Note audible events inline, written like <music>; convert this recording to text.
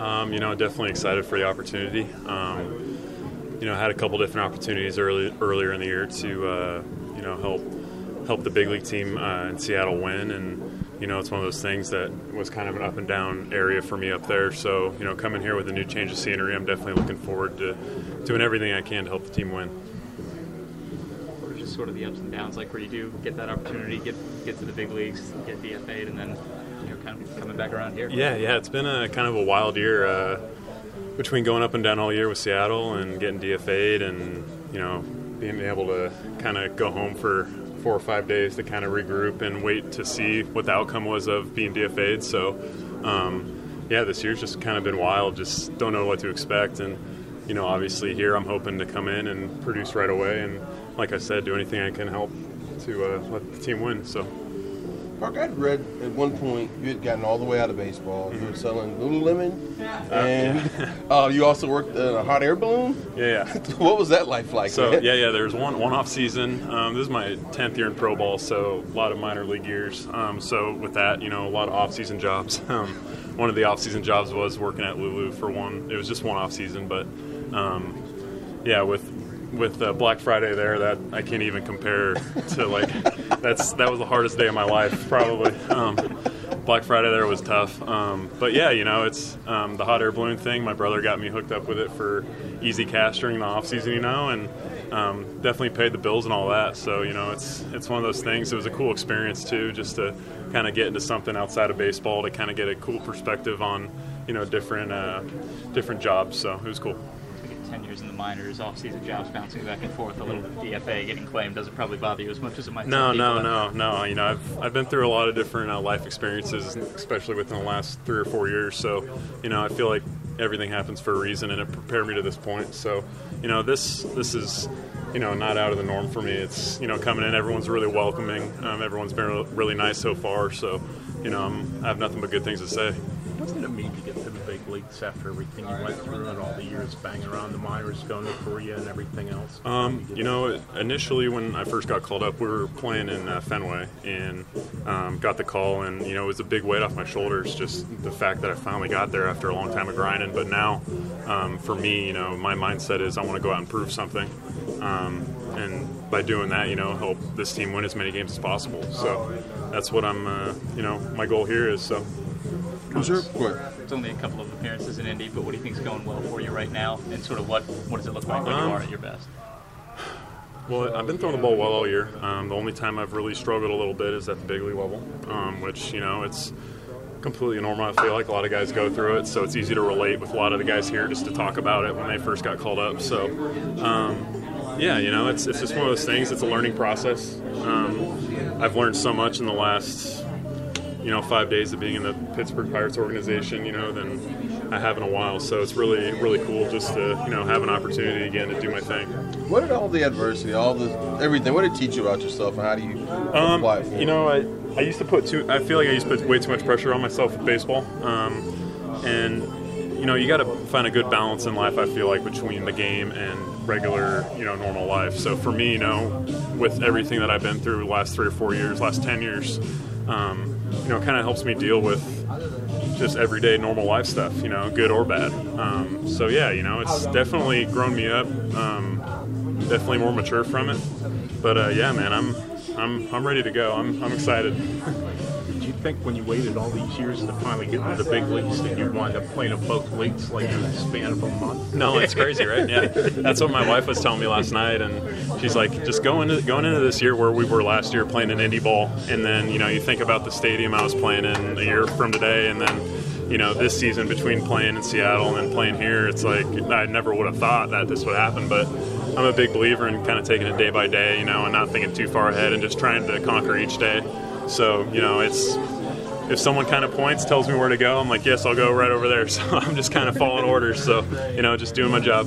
Um, you know, definitely excited for the opportunity. Um, you know, had a couple different opportunities early, earlier in the year to, uh, you know, help help the big league team uh, in Seattle win, and you know, it's one of those things that was kind of an up and down area for me up there. So, you know, coming here with a new change of scenery, I'm definitely looking forward to doing everything I can to help the team win. What are just sort of the ups and downs like where you do get that opportunity, get get to the big leagues, get DFA'd, and then kind of coming back around here? Yeah, yeah, it's been a kind of a wild year. Uh, between going up and down all year with Seattle and getting DFA'd and you know being able to kind of go home for four or five days to kind of regroup and wait to see what the outcome was of being DFA'd. So um, yeah, this year's just kind of been wild. Just don't know what to expect and you know obviously here I'm hoping to come in and produce right away and like I said do anything I can help to uh, let the team win. So. Mark, I'd read at one point you had gotten all the way out of baseball. You were selling Lululemon, and <laughs> uh, you also worked in a hot air balloon. Yeah, yeah. <laughs> what was that life like? So man? yeah, yeah. There's one one off season. Um, this is my tenth year in pro ball, so a lot of minor league years. Um, so with that, you know, a lot of off season jobs. <laughs> Um, one of the off season jobs was working at Lulu for one. It was just one off season, but um, yeah, with with uh, Black Friday there, that I can't even compare to like that's that was the hardest day of my life probably. Um, Black Friday there was tough, um, but yeah, you know it's um, the hot air balloon thing. My brother got me hooked up with it for easy cash during the off season, you know, and um, definitely paid the bills and all that. So you know it's it's one of those things. It was a cool experience too, just to kind of get into something outside of baseball to kind of get a cool perspective on you know different uh, different jobs. So it was cool. 10 years in the minors, off-season jobs bouncing back and forth, a little DFA getting claimed doesn't probably bother you as much as it might. No, no, no, no. You know, I've, I've been through a lot of different uh, life experiences, especially within the last three or four years. So, you know, I feel like everything happens for a reason, and it prepared me to this point. So, you know, this this is you know not out of the norm for me. It's you know coming in, everyone's really welcoming. Um, everyone's been really nice so far. So, you know, I'm, I have nothing but good things to say. Did it mean to get to the big leagues after everything you went through and all the years banging around the minors, going to Korea and everything else? Um, you know, initially when I first got called up, we were playing in uh, Fenway and um, got the call, and you know, it was a big weight off my shoulders. Just the fact that I finally got there after a long time of grinding. But now, um, for me, you know, my mindset is I want to go out and prove something, um, and by doing that, you know, help this team win as many games as possible. So that's what I'm, uh, you know, my goal here is. So. It's only a couple of appearances in Indy, but what do you think is going well for you right now? And sort of what what does it look like when you Um, are at your best? Well, I've been throwing the ball well all year. Um, the only time I've really struggled a little bit is at the big league level, um, which you know it's completely normal. I feel like a lot of guys go through it, so it's easy to relate with a lot of the guys here just to talk about it when they first got called up. So, um, yeah, you know, it's it's just one of those things. It's a learning process. Um, I've learned so much in the last you know five days of being in the Pittsburgh Pirates organization, you know, than I have in a while. So it's really really cool just to you know have an opportunity again to do my thing. What did all the adversity, all the everything? What did it teach you about yourself, and how do you Um, apply it? For you know, I, I used to put too. I feel like I used to put way too much pressure on myself with baseball, um, and you know, you got to find a good balance in life. I feel like between the game and regular, you know, normal life. So for me, you know, with everything that I've been through the last three or four years, last ten years, um, you know, it kind of helps me deal with just everyday normal life stuff, you know, good or bad. Um, so yeah, you know, it's definitely grown me up. Um, definitely more mature from it. But uh, yeah, man, I'm I'm I'm ready to go. I'm I'm excited. <laughs> Did you think when you waited all these years to finally get into the big leagues that you'd wind up playing in both leagues like in the span of a month? No, it's crazy, right? Yeah, that's what my wife was telling me last night, and she's like, just going into going into this year where we were last year playing in indie ball, and then you know you think about the stadium I was playing in a year from today, and then you know this season between playing in Seattle and then playing here, it's like I never would have thought that this would happen, but. I'm a big believer in kind of taking it day by day, you know, and not thinking too far ahead and just trying to conquer each day. So, you know, it's if someone kind of points, tells me where to go, I'm like, yes, I'll go right over there. <laughs> So I'm just kind of following orders. So you know, just doing my job.